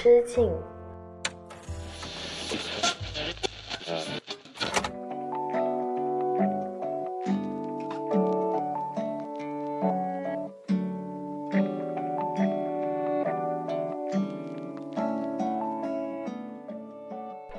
知敬。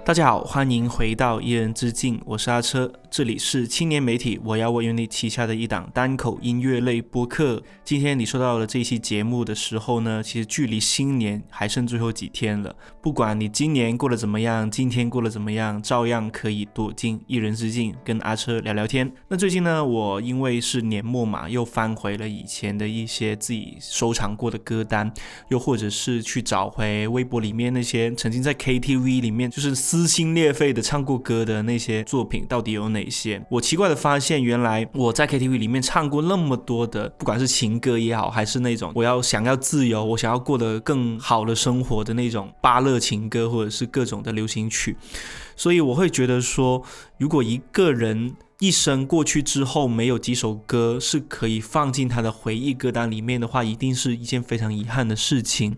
大家好，欢迎回到一人之境，我是阿车。这里是青年媒体我要我有你旗下的一档单口音乐类播客。今天你收到了这期节目的时候呢，其实距离新年还剩最后几天了。不管你今年过得怎么样，今天过得怎么样，照样可以躲进一人之境，跟阿车聊聊天。那最近呢，我因为是年末嘛，又翻回了以前的一些自己收藏过的歌单，又或者是去找回微博里面那些曾经在 KTV 里面就是撕心裂肺的唱过歌的那些作品，到底有哪。哪些？我奇怪的发现，原来我在 KTV 里面唱过那么多的，不管是情歌也好，还是那种我要想要自由，我想要过得更好的生活的那种巴勒情歌，或者是各种的流行曲。所以我会觉得说，如果一个人一生过去之后没有几首歌是可以放进他的回忆歌单里面的话，一定是一件非常遗憾的事情。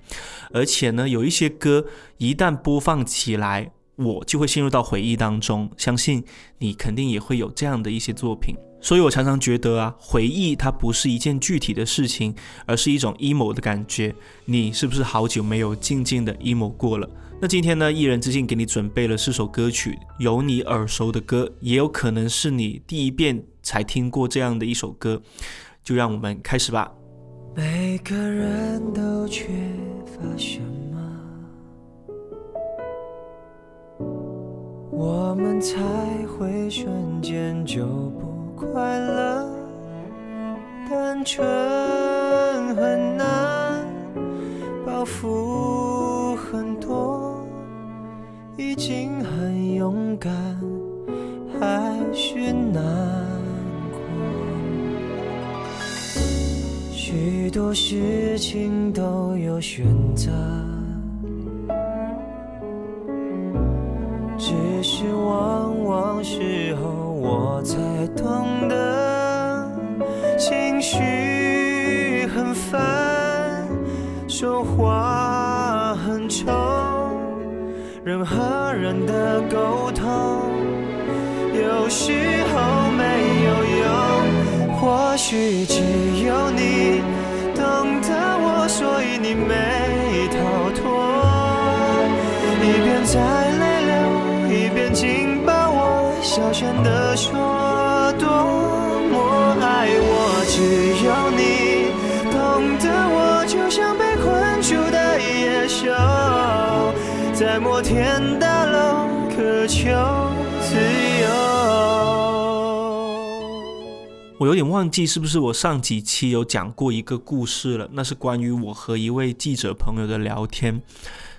而且呢，有一些歌一旦播放起来。我就会陷入到回忆当中，相信你肯定也会有这样的一些作品。所以，我常常觉得啊，回忆它不是一件具体的事情，而是一种 emo 的感觉。你是不是好久没有静静的 emo 过了？那今天呢？一人之境给你准备了四首歌曲，有你耳熟的歌，也有可能是你第一遍才听过这样的一首歌。就让我们开始吧。每个人都缺乏什么？我们才会瞬间就不快乐，单纯很难，包袱很多，已经很勇敢，还是难过。许多事情都有选择。才懂得，情绪很烦，说话很冲，人和人的沟通有时候没有用。或许只有你懂得我，所以你没逃脱，一边在。小声地说多么爱我只有你懂得我就像被困住的野兽在摩天大楼渴求自由我有点忘记是不是我上几期有讲过一个故事了那是关于我和一位记者朋友的聊天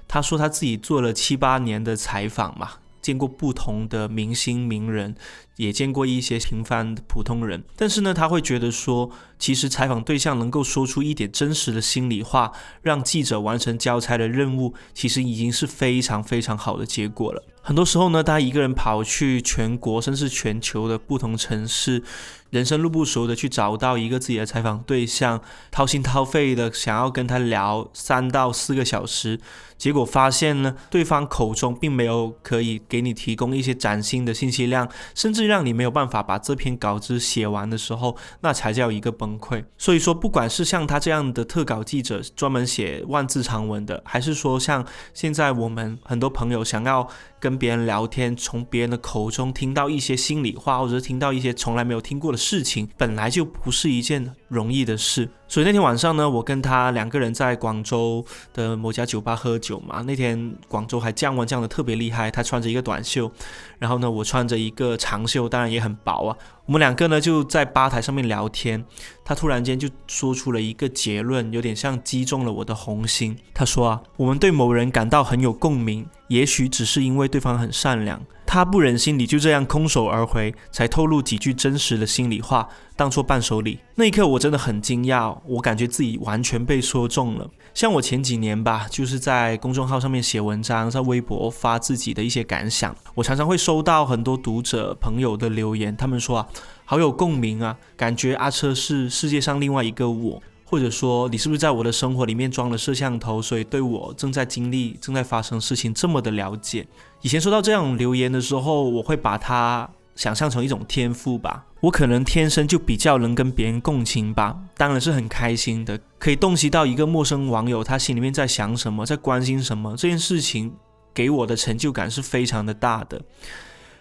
他说他自己做了七八年的采访嘛见过不同的明星名人。也见过一些平凡普通人，但是呢，他会觉得说，其实采访对象能够说出一点真实的心里话，让记者完成交差的任务，其实已经是非常非常好的结果了。很多时候呢，他一个人跑去全国，甚至全球的不同城市，人生路不熟的去找到一个自己的采访对象，掏心掏肺的想要跟他聊三到四个小时，结果发现呢，对方口中并没有可以给你提供一些崭新的信息量，甚至。最让你没有办法把这篇稿子写完的时候，那才叫一个崩溃。所以说，不管是像他这样的特稿记者，专门写万字长文的，还是说像现在我们很多朋友想要跟别人聊天，从别人的口中听到一些心里话，或者听到一些从来没有听过的事情，本来就不是一件。容易的事，所以那天晚上呢，我跟他两个人在广州的某家酒吧喝酒嘛。那天广州还降温降的特别厉害，他穿着一个短袖，然后呢，我穿着一个长袖，当然也很薄啊。我们两个呢就在吧台上面聊天，他突然间就说出了一个结论，有点像击中了我的红心。他说啊，我们对某人感到很有共鸣，也许只是因为对方很善良。他不忍心你就这样空手而回，才透露几句真实的心里话，当做伴手礼。那一刻，我真的很惊讶，我感觉自己完全被说中了。像我前几年吧，就是在公众号上面写文章，在微博发自己的一些感想，我常常会收到很多读者朋友的留言，他们说啊，好有共鸣啊，感觉阿车是世界上另外一个我。或者说，你是不是在我的生活里面装了摄像头，所以对我正在经历、正在发生事情这么的了解？以前收到这样留言的时候，我会把它想象成一种天赋吧，我可能天生就比较能跟别人共情吧。当然是很开心的，可以洞悉到一个陌生网友他心里面在想什么，在关心什么。这件事情给我的成就感是非常的大的。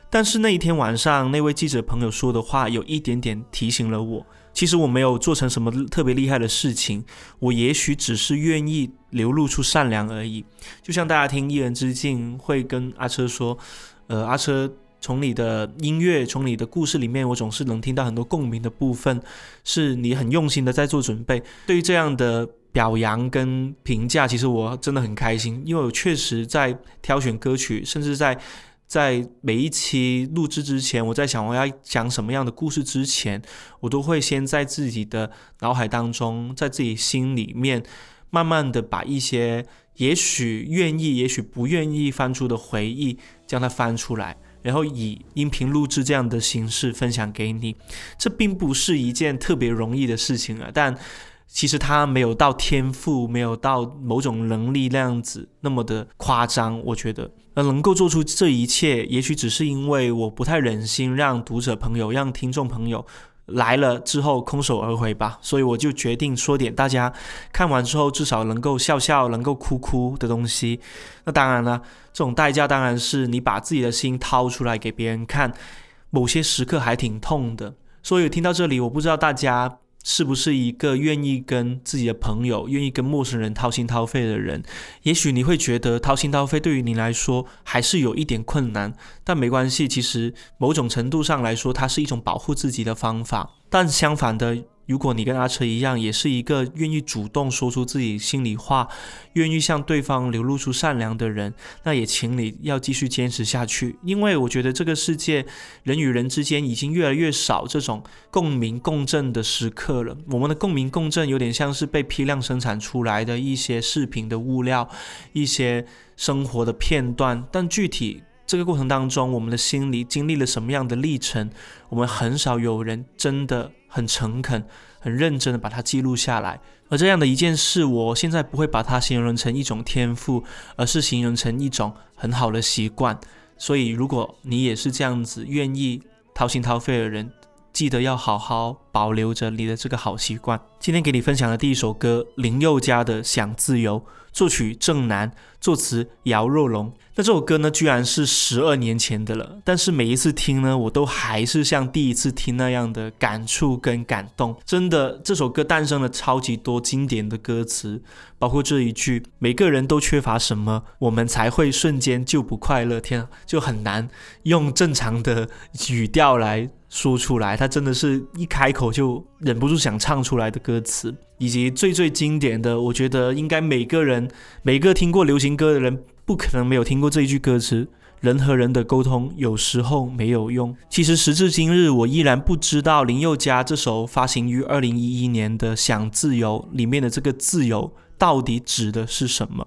但是那一天晚上，那位记者朋友说的话有一点点提醒了我。其实我没有做成什么特别厉害的事情，我也许只是愿意流露出善良而已。就像大家听《一人之境》，会跟阿车说：“呃，阿车，从你的音乐，从你的故事里面，我总是能听到很多共鸣的部分，是你很用心的在做准备。”对于这样的表扬跟评价，其实我真的很开心，因为我确实在挑选歌曲，甚至在。在每一期录制之前，我在想我要讲什么样的故事之前，我都会先在自己的脑海当中，在自己心里面，慢慢的把一些也许愿意，也许不愿意翻出的回忆，将它翻出来，然后以音频录制这样的形式分享给你。这并不是一件特别容易的事情啊，但。其实他没有到天赋，没有到某种能力那样子那么的夸张，我觉得那能够做出这一切，也许只是因为我不太忍心让读者朋友、让听众朋友来了之后空手而回吧，所以我就决定说点大家看完之后至少能够笑笑、能够哭哭的东西。那当然了，这种代价当然是你把自己的心掏出来给别人看，某些时刻还挺痛的。所以听到这里，我不知道大家。是不是一个愿意跟自己的朋友、愿意跟陌生人掏心掏肺的人？也许你会觉得掏心掏肺对于你来说还是有一点困难，但没关系。其实某种程度上来说，它是一种保护自己的方法。但相反的。如果你跟阿车一样，也是一个愿意主动说出自己心里话、愿意向对方流露出善良的人，那也请你要继续坚持下去，因为我觉得这个世界人与人之间已经越来越少这种共鸣共振的时刻了。我们的共鸣共振有点像是被批量生产出来的一些视频的物料、一些生活的片段，但具体这个过程当中，我们的心里经历了什么样的历程，我们很少有人真的。很诚恳、很认真的把它记录下来，而这样的一件事，我现在不会把它形容成一种天赋，而是形容成一种很好的习惯。所以，如果你也是这样子愿意掏心掏肺的人，记得要好好保留着你的这个好习惯。今天给你分享的第一首歌，林宥嘉的《想自由》。作曲郑楠，作词姚若龙。那这首歌呢，居然是十二年前的了。但是每一次听呢，我都还是像第一次听那样的感触跟感动。真的，这首歌诞生了超级多经典的歌词，包括这一句“每个人都缺乏什么，我们才会瞬间就不快乐”。天啊，就很难用正常的语调来说出来。它真的是一开口就忍不住想唱出来的歌词。以及最最经典的，我觉得应该每个人，每个听过流行歌的人，不可能没有听过这一句歌词：“人和人的沟通有时候没有用。”其实时至今日，我依然不知道林宥嘉这首发行于二零一一年的《想自由》里面的这个“自由”到底指的是什么。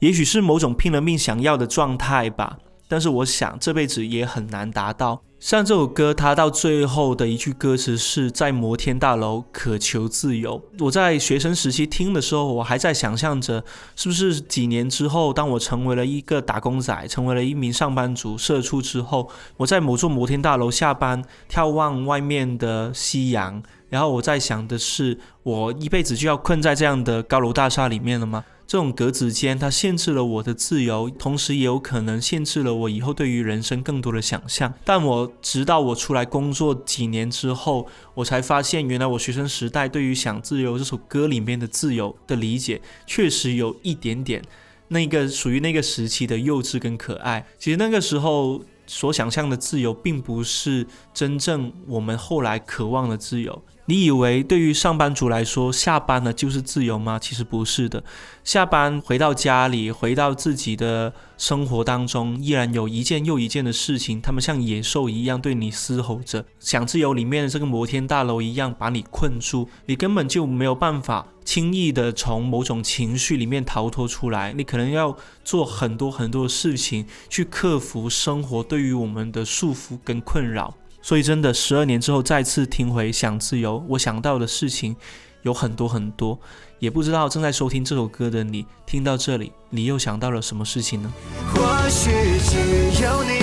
也许是某种拼了命想要的状态吧，但是我想这辈子也很难达到。像这首歌，它到最后的一句歌词是“在摩天大楼渴求自由”。我在学生时期听的时候，我还在想象着，是不是几年之后，当我成为了一个打工仔，成为了一名上班族、社畜之后，我在某座摩天大楼下班，眺望外面的夕阳，然后我在想的是，我一辈子就要困在这样的高楼大厦里面了吗？这种格子间，它限制了我的自由，同时也有可能限制了我以后对于人生更多的想象。但我直到我出来工作几年之后，我才发现，原来我学生时代对于《想自由》这首歌里面的自由的理解，确实有一点点那个属于那个时期的幼稚跟可爱。其实那个时候所想象的自由，并不是真正我们后来渴望的自由。你以为对于上班族来说，下班了就是自由吗？其实不是的。下班回到家里，回到自己的生活当中，依然有一件又一件的事情，他们像野兽一样对你嘶吼着，像自由里面的这个摩天大楼一样把你困住。你根本就没有办法轻易的从某种情绪里面逃脱出来。你可能要做很多很多事情，去克服生活对于我们的束缚跟困扰。所以，真的，十二年之后再次听回《想自由》，我想到的事情有很多很多，也不知道正在收听这首歌的你，听到这里，你又想到了什么事情呢？或许只有你。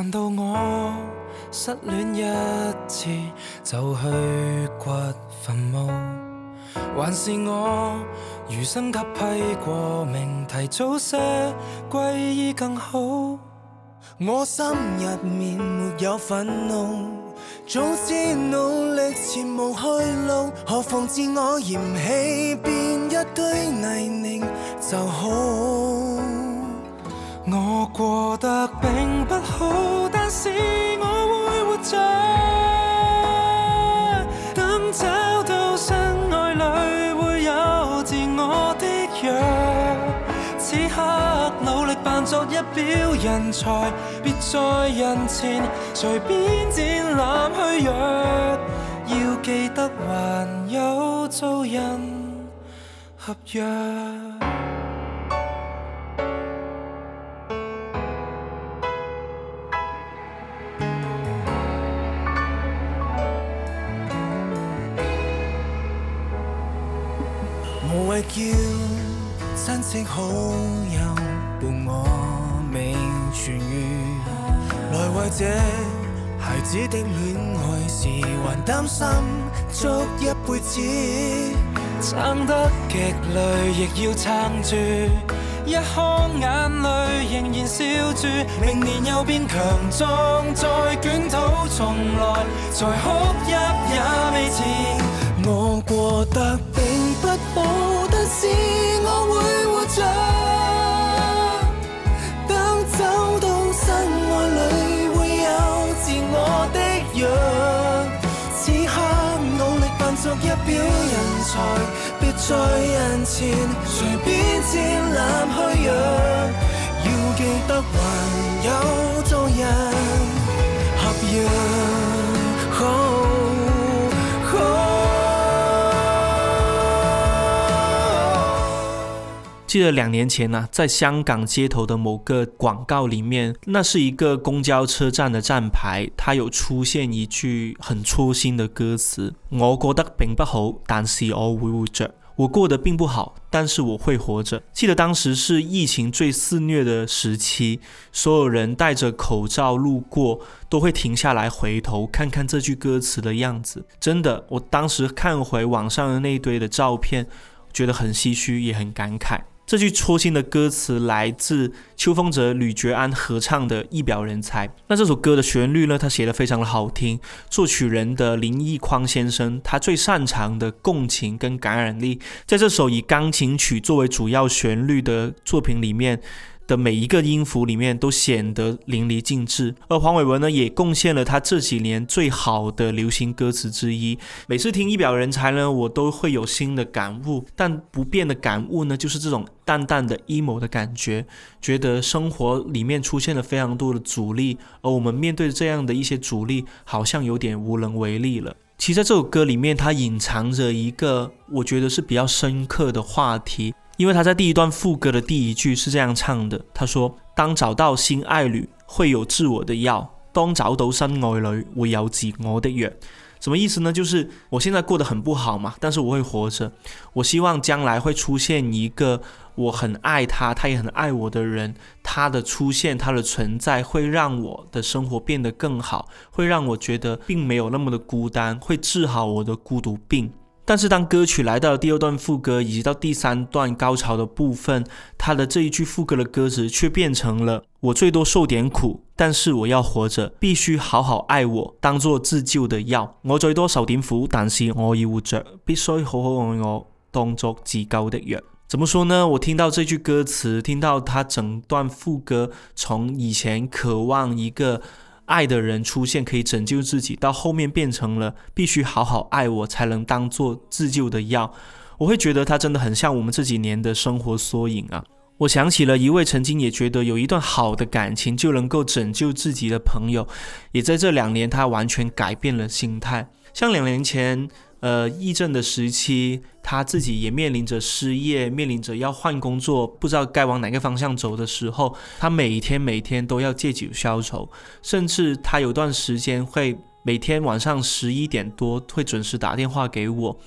难道我失恋一次就去掘坟墓？还是我余生给批过命，提早些归依更好？我心入面没有愤怒，早知努力前无去路，何妨自我嫌弃变一堆泥泞就好？我过得并不好，但是我会活着。等找到真爱里会有自我的样。此刻努力扮作一表人才，别在人前随便展览虚弱。要记得还有做人合约。只定戀愛時還擔心足一輩子，撐得極累亦要撐住，一腔眼淚仍然笑住，明年又變強壯，再卷土重來，再哭泣也未遲。我過得並不好，但是我會活着。表人才，别在人前随便展览虚榮，要记得还有做人合约。记得两年前呢，在香港街头的某个广告里面，那是一个公交车站的站牌，它有出现一句很戳心的歌词：“我过得并不好，但是我会活着。”我过得并不好，但是我会活着。记得当时是疫情最肆虐的时期，所有人戴着口罩路过，都会停下来回头看看这句歌词的样子。真的，我当时看回网上的那堆的照片，觉得很唏嘘，也很感慨。这句戳心的歌词来自秋风者吕觉安合唱的《一表人才》。那这首歌的旋律呢？他写的非常的好听。作曲人的林奕匡先生，他最擅长的共情跟感染力，在这首以钢琴曲作为主要旋律的作品里面。的每一个音符里面都显得淋漓尽致，而黄伟文呢也贡献了他这几年最好的流行歌词之一。每次听《一表人才》呢，我都会有新的感悟，但不变的感悟呢就是这种淡淡的 emo 的感觉，觉得生活里面出现了非常多的阻力，而我们面对这样的一些阻力，好像有点无能为力了。其实在这首歌里面，它隐藏着一个我觉得是比较深刻的话题。因为他在第一段副歌的第一句是这样唱的：“他说，当找到新爱侣，会有治我的药；当找到生爱侣，我有紧我的缘。什么意思呢？就是我现在过得很不好嘛，但是我会活着。我希望将来会出现一个我很爱他，他也很爱我的人。他的出现，他的存在，会让我的生活变得更好，会让我觉得并没有那么的孤单，会治好我的孤独病。但是当歌曲来到第二段副歌以及到第三段高潮的部分，他的这一句副歌的歌词却变成了：我最多受点苦，但是我要活着，必须好好爱我，当作自救的药。我最多受点苦，但是我要活着，必须好好爱我，当作自救的药。怎么说呢？我听到这句歌词，听到他整段副歌，从以前渴望一个。爱的人出现可以拯救自己，到后面变成了必须好好爱我才能当做自救的药。我会觉得他真的很像我们这几年的生活缩影啊！我想起了一位曾经也觉得有一段好的感情就能够拯救自己的朋友，也在这两年他完全改变了心态。像两年前。呃，疫症的时期，他自己也面临着失业，面临着要换工作，不知道该往哪个方向走的时候，他每天每天都要借酒消愁，甚至他有段时间会每天晚上十一点多会准时打电话给我，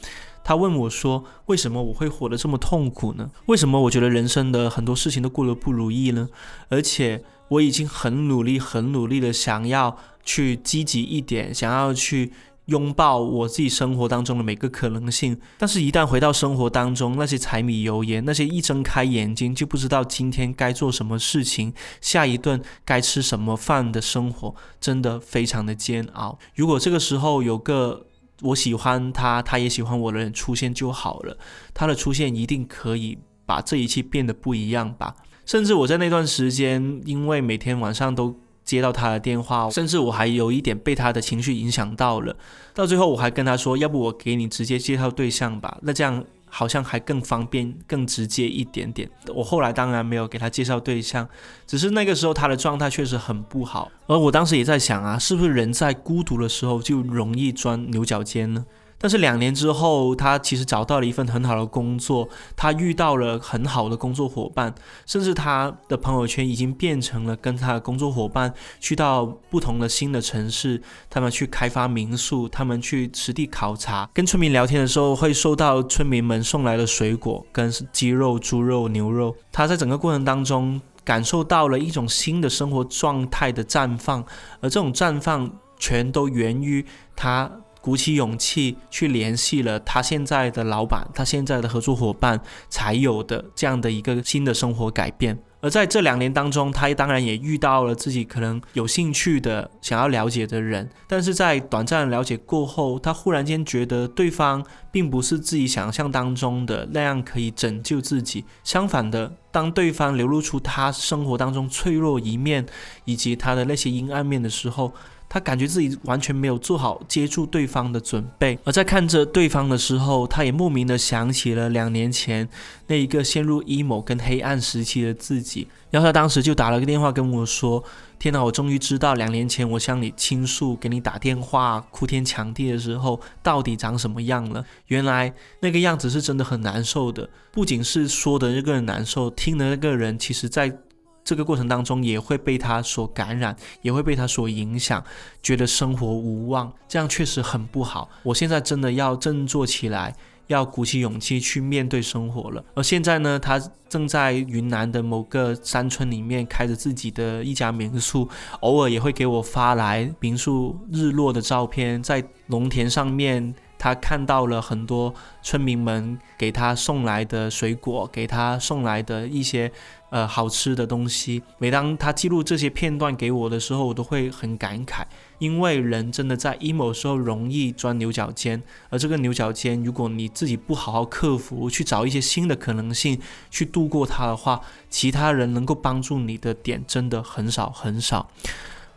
他问我说：“为什么我会活得这么痛苦呢？为什么我觉得人生的很多事情都过得不如意呢？而且我已经很努力、很努力的想要去积极一点，想要去。”拥抱我自己生活当中的每个可能性，但是，一旦回到生活当中，那些柴米油盐，那些一睁开眼睛就不知道今天该做什么事情，下一顿该吃什么饭的生活，真的非常的煎熬。如果这个时候有个我喜欢他，他也喜欢我的人出现就好了，他的出现一定可以把这一切变得不一样吧。甚至我在那段时间，因为每天晚上都。接到他的电话，甚至我还有一点被他的情绪影响到了。到最后，我还跟他说，要不我给你直接介绍对象吧？那这样好像还更方便、更直接一点点。我后来当然没有给他介绍对象，只是那个时候他的状态确实很不好，而我当时也在想啊，是不是人在孤独的时候就容易钻牛角尖呢？但是两年之后，他其实找到了一份很好的工作，他遇到了很好的工作伙伴，甚至他的朋友圈已经变成了跟他的工作伙伴去到不同的新的城市，他们去开发民宿，他们去实地考察，跟村民聊天的时候会收到村民们送来的水果、跟鸡肉、猪肉、牛肉。他在整个过程当中感受到了一种新的生活状态的绽放，而这种绽放全都源于他。鼓起勇气去联系了他现在的老板，他现在的合作伙伴才有的这样的一个新的生活改变。而在这两年当中，他当然也遇到了自己可能有兴趣的、想要了解的人，但是在短暂了解过后，他忽然间觉得对方并不是自己想象当中的那样可以拯救自己。相反的，当对方流露出他生活当中脆弱一面，以及他的那些阴暗面的时候，他感觉自己完全没有做好接住对方的准备，而在看着对方的时候，他也莫名的想起了两年前那一个陷入 emo 跟黑暗时期的自己。然后他当时就打了个电话跟我说：“天哪，我终于知道两年前我向你倾诉、给你打电话、哭天抢地的时候到底长什么样了。原来那个样子是真的很难受的，不仅是说的那个人难受，听的那个人其实在……”这个过程当中也会被他所感染，也会被他所影响，觉得生活无望，这样确实很不好。我现在真的要振作起来，要鼓起勇气去面对生活了。而现在呢，他正在云南的某个山村里面开着自己的一家民宿，偶尔也会给我发来民宿日落的照片，在农田上面。他看到了很多村民们给他送来的水果，给他送来的一些呃好吃的东西。每当他记录这些片段给我的时候，我都会很感慨，因为人真的在 emo 时候容易钻牛角尖，而这个牛角尖，如果你自己不好好克服，去找一些新的可能性去度过它的话，其他人能够帮助你的点真的很少很少。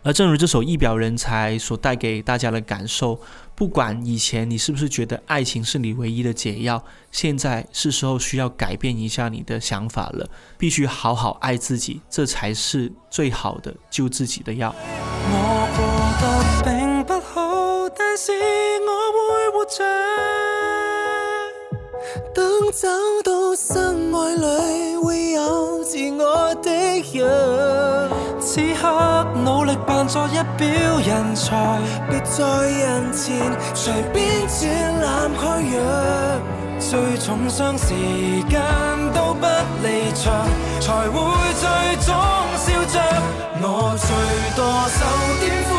而正如这首《一表人才》所带给大家的感受，不管以前你是不是觉得爱情是你唯一的解药，现在是时候需要改变一下你的想法了。必须好好爱自己，这才是最好的救自己的药。此刻努力扮作一表人才，别在人前随便展览虚若。最重伤时间都不离场，才会最终笑着。我最多受点伤。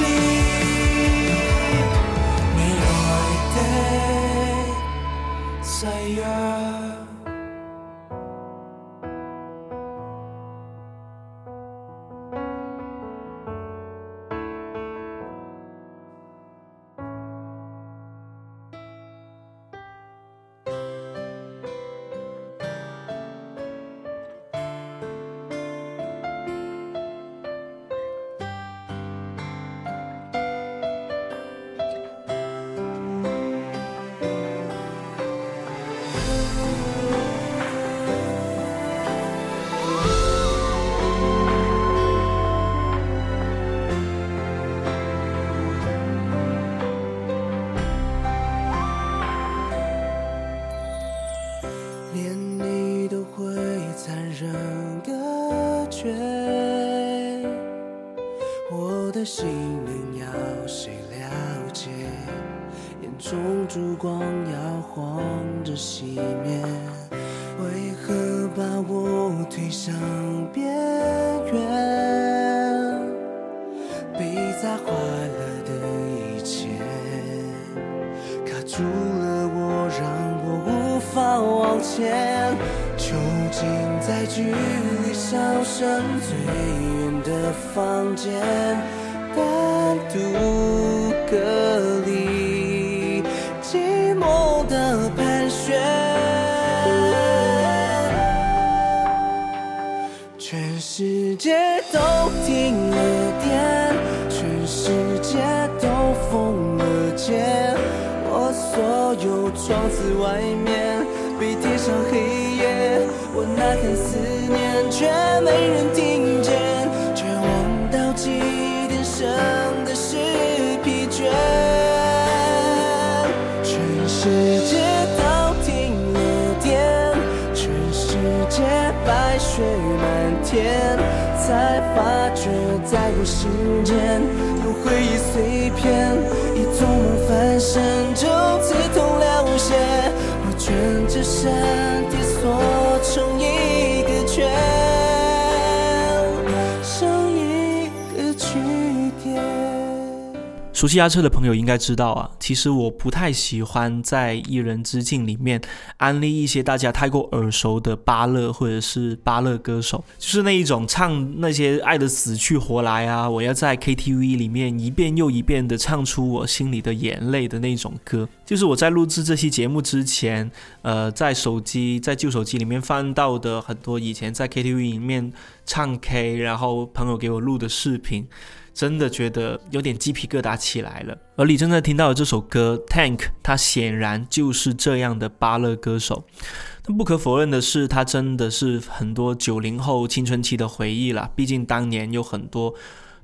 see 当黑夜，我呐喊思念，却没人听见，绝望到极点，剩的是疲倦。全世界都停了电，全世界白雪满天，才发觉在我心间有回忆碎片。一做梦翻身就。熟悉押车的朋友应该知道啊，其实我不太喜欢在一人之境里面安利一些大家太过耳熟的巴乐或者是巴勒歌手，就是那一种唱那些爱的死去活来啊，我要在 KTV 里面一遍又一遍的唱出我心里的眼泪的那种歌。就是我在录制这期节目之前，呃，在手机在旧手机里面翻到的很多以前在 KTV 里面唱 K，然后朋友给我录的视频。真的觉得有点鸡皮疙瘩起来了。而李正在听到的这首歌《Tank》，他显然就是这样的巴勒歌手。那不可否认的是，他真的是很多九零后青春期的回忆了。毕竟当年有很多。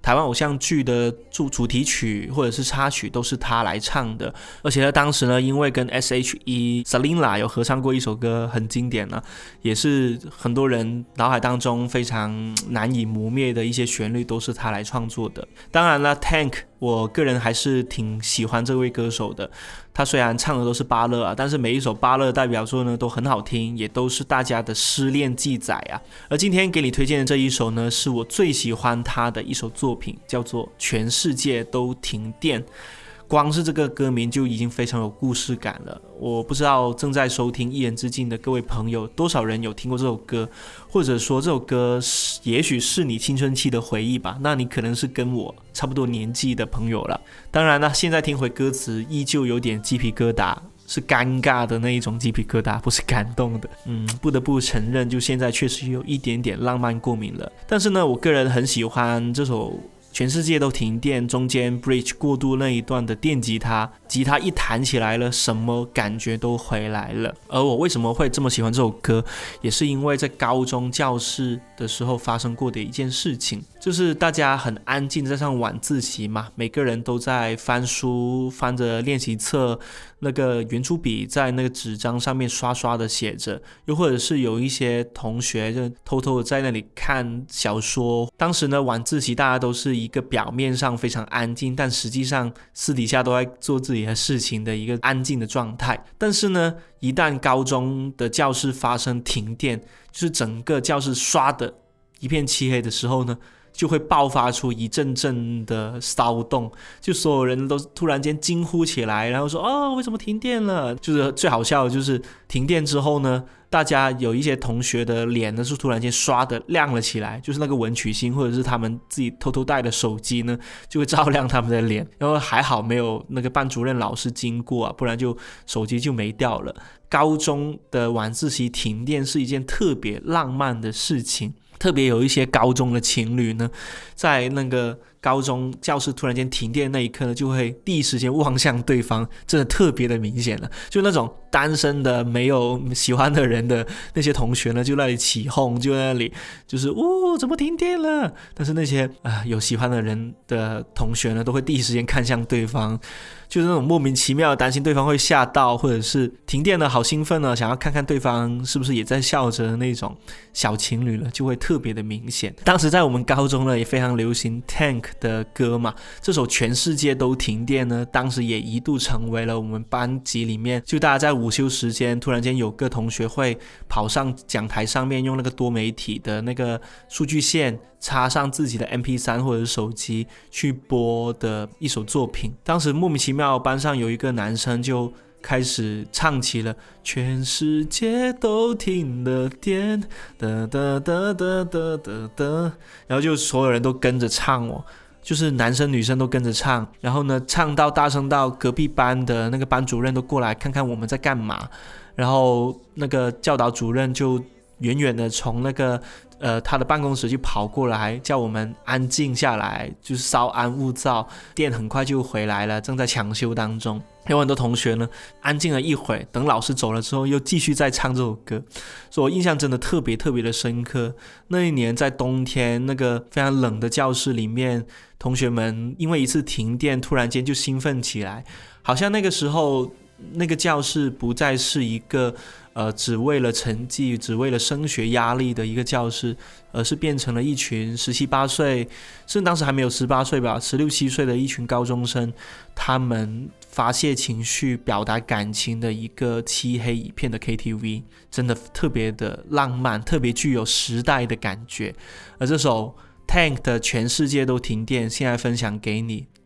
台湾偶像剧的主主题曲或者是插曲都是他来唱的，而且呢，当时呢，因为跟 S.H.E、Selina 有合唱过一首歌，很经典了，也是很多人脑海当中非常难以磨灭的一些旋律，都是他来创作的。当然了，Tank。我个人还是挺喜欢这位歌手的，他虽然唱的都是巴勒啊，但是每一首巴勒代表作呢都很好听，也都是大家的失恋记载啊。而今天给你推荐的这一首呢，是我最喜欢他的一首作品，叫做《全世界都停电》。光是这个歌名就已经非常有故事感了。我不知道正在收听《一人之境》的各位朋友，多少人有听过这首歌，或者说这首歌是也许是你青春期的回忆吧？那你可能是跟我差不多年纪的朋友了。当然呢，现在听回歌词依旧有点鸡皮疙瘩，是尴尬的那一种鸡皮疙瘩，不是感动的。嗯，不得不承认，就现在确实有一点点浪漫过敏了。但是呢，我个人很喜欢这首。全世界都停电，中间 bridge 过渡那一段的电吉他，吉他一弹起来了，什么感觉都回来了。而我为什么会这么喜欢这首歌，也是因为在高中教室的时候发生过的一件事情。就是大家很安静在上晚自习嘛，每个人都在翻书，翻着练习册，那个圆珠笔在那个纸张上面刷刷的写着，又或者是有一些同学就偷偷的在那里看小说。当时呢，晚自习大家都是一个表面上非常安静，但实际上私底下都在做自己的事情的一个安静的状态。但是呢，一旦高中的教室发生停电，就是整个教室刷的一片漆黑的时候呢。就会爆发出一阵阵的骚动，就所有人都突然间惊呼起来，然后说：“哦，为什么停电了？”就是最好笑的就是停电之后呢，大家有一些同学的脸呢是突然间刷的亮了起来，就是那个文曲星或者是他们自己偷偷带的手机呢，就会照亮他们的脸。然后还好没有那个班主任老师经过啊，不然就手机就没掉了。高中的晚自习停电是一件特别浪漫的事情。特别有一些高中的情侣呢，在那个。高中教室突然间停电那一刻呢，就会第一时间望向对方，真的特别的明显了。就那种单身的没有喜欢的人的那些同学呢，就那里起哄，就在那里就是哦，怎么停电了？但是那些啊有喜欢的人的同学呢，都会第一时间看向对方，就是那种莫名其妙担心对方会吓到，或者是停电了好兴奋呢，想要看看对方是不是也在笑着那种小情侣呢，就会特别的明显。当时在我们高中呢也非常流行 tank。的歌嘛，这首《全世界都停电》呢，当时也一度成为了我们班级里面，就大家在午休时间，突然间有个同学会跑上讲台上面，用那个多媒体的那个数据线插上自己的 M P 三或者手机去播的一首作品。当时莫名其妙，班上有一个男生就开始唱起了《全世界都停电》，哒哒哒哒哒哒哒，然后就所有人都跟着唱哦。就是男生女生都跟着唱，然后呢，唱到大声到隔壁班的那个班主任都过来看看我们在干嘛，然后那个教导主任就远远的从那个。呃，他的办公室就跑过来叫我们安静下来，就是稍安勿躁。电很快就回来了，正在抢修当中。有很多同学呢，安静了一会等老师走了之后，又继续在唱这首歌。所以我印象真的特别特别的深刻。那一年在冬天，那个非常冷的教室里面，同学们因为一次停电，突然间就兴奋起来，好像那个时候。那个教室不再是一个，呃，只为了成绩、只为了升学压力的一个教室，而是变成了一群十七八岁，甚至当时还没有十八岁吧，十六七岁的一群高中生，他们发泄情绪、表达感情的一个漆黑一片的 KTV，真的特别的浪漫，特别具有时代的感觉。而这首 Tank 的《全世界都停电》，现在分享给你。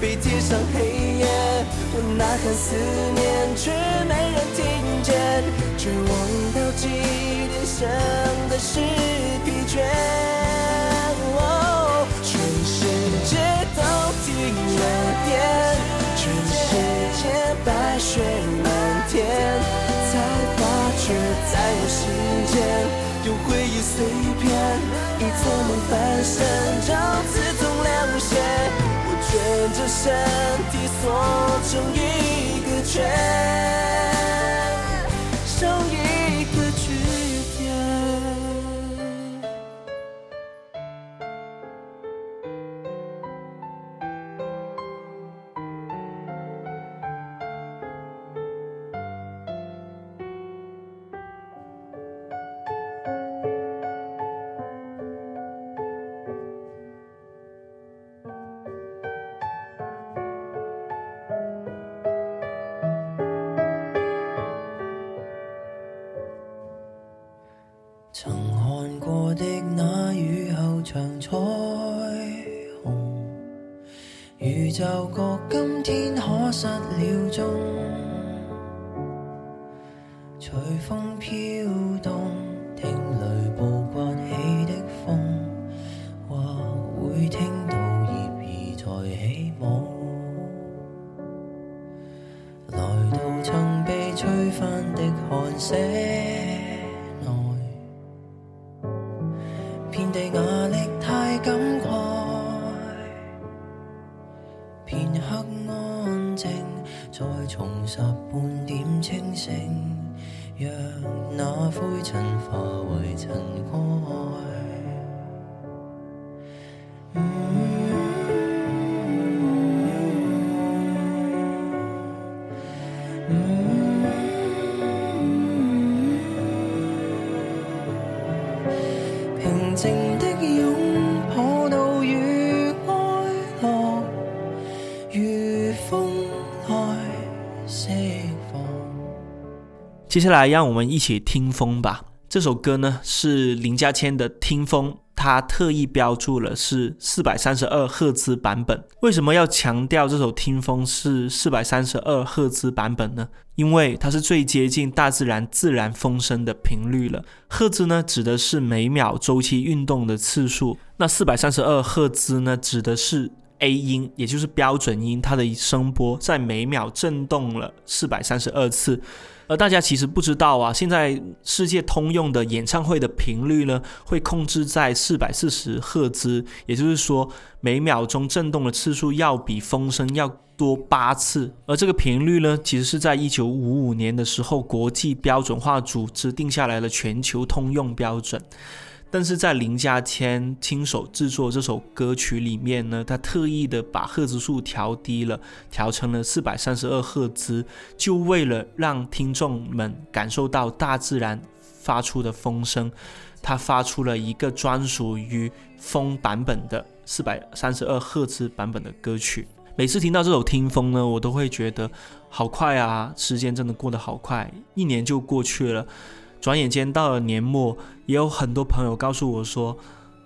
被贴上黑夜，我呐喊思念，却没人听见，绝望到极点，剩的是疲倦。全世界都停电，全世界白雪漫天，才发觉在我心间，有回忆碎片，一做梦翻身，找刺痛良闲。沿着身体，缩成一个圈，守一个句。再重拾半点清醒，让那灰尘化为尘埃。接下来，让我们一起听风吧。这首歌呢是林家谦的《听风》，他特意标注了是四百三十二赫兹版本。为什么要强调这首《听风》是四百三十二赫兹版本呢？因为它是最接近大自然自然风声的频率了。赫兹呢，指的是每秒周期运动的次数。那四百三十二赫兹呢，指的是 A 音，也就是标准音，它的声波在每秒振动了四百三十二次。而大家其实不知道啊，现在世界通用的演唱会的频率呢，会控制在四百四十赫兹，也就是说，每秒钟震动的次数要比风声要多八次。而这个频率呢，其实是在一九五五年的时候，国际标准化组织定下来了全球通用标准。但是在林家谦亲手制作这首歌曲里面呢，他特意的把赫兹数调低了，调成了四百三十二赫兹，就为了让听众们感受到大自然发出的风声，他发出了一个专属于风版本的四百三十二赫兹版本的歌曲。每次听到这首《听风》呢，我都会觉得好快啊，时间真的过得好快，一年就过去了。转眼间到了年末，也有很多朋友告诉我说，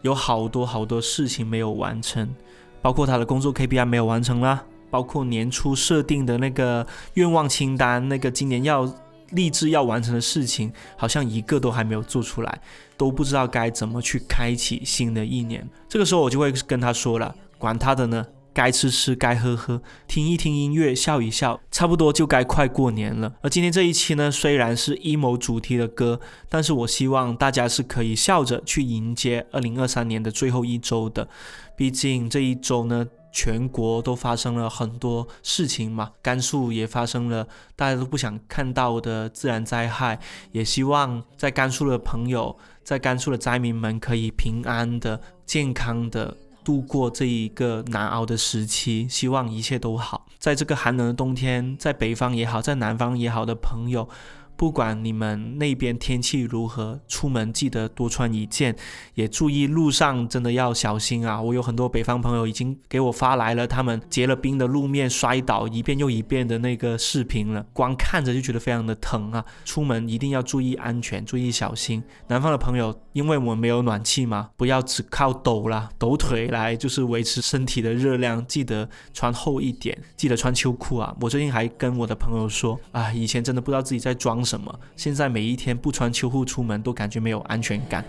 有好多好多事情没有完成，包括他的工作 KPI 没有完成啦，包括年初设定的那个愿望清单，那个今年要立志要完成的事情，好像一个都还没有做出来，都不知道该怎么去开启新的一年。这个时候我就会跟他说了，管他的呢。该吃吃，该喝喝，听一听音乐，笑一笑，差不多就该快过年了。而今天这一期呢，虽然是 emo 主题的歌，但是我希望大家是可以笑着去迎接二零二三年的最后一周的。毕竟这一周呢，全国都发生了很多事情嘛，甘肃也发生了大家都不想看到的自然灾害。也希望在甘肃的朋友，在甘肃的灾民们可以平安的、健康的。度过这一个难熬的时期，希望一切都好。在这个寒冷的冬天，在北方也好，在南方也好的朋友。不管你们那边天气如何，出门记得多穿一件，也注意路上真的要小心啊！我有很多北方朋友已经给我发来了他们结了冰的路面摔倒一遍又一遍的那个视频了，光看着就觉得非常的疼啊！出门一定要注意安全，注意小心。南方的朋友，因为我们没有暖气嘛，不要只靠抖啦，抖腿来就是维持身体的热量，记得穿厚一点，记得穿秋裤啊！我最近还跟我的朋友说，啊，以前真的不知道自己在装。什么？现在每一天不穿秋裤出门都感觉没有安全感。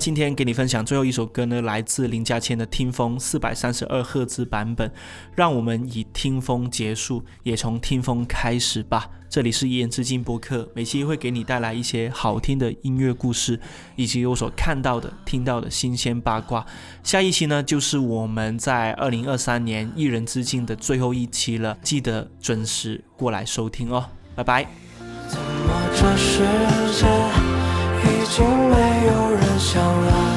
今天给你分享最后一首歌呢，来自林嘉谦的《听风》四百三十二赫兹版本，让我们以听风结束，也从听风开始吧。这里是《一人之境》播客，每期会给你带来一些好听的音乐故事，以及我所看到的、听到的新鲜八卦。下一期呢，就是我们在二零二三年《一人之境》的最后一期了，记得准时过来收听哦，拜拜。这世界已经没笑了。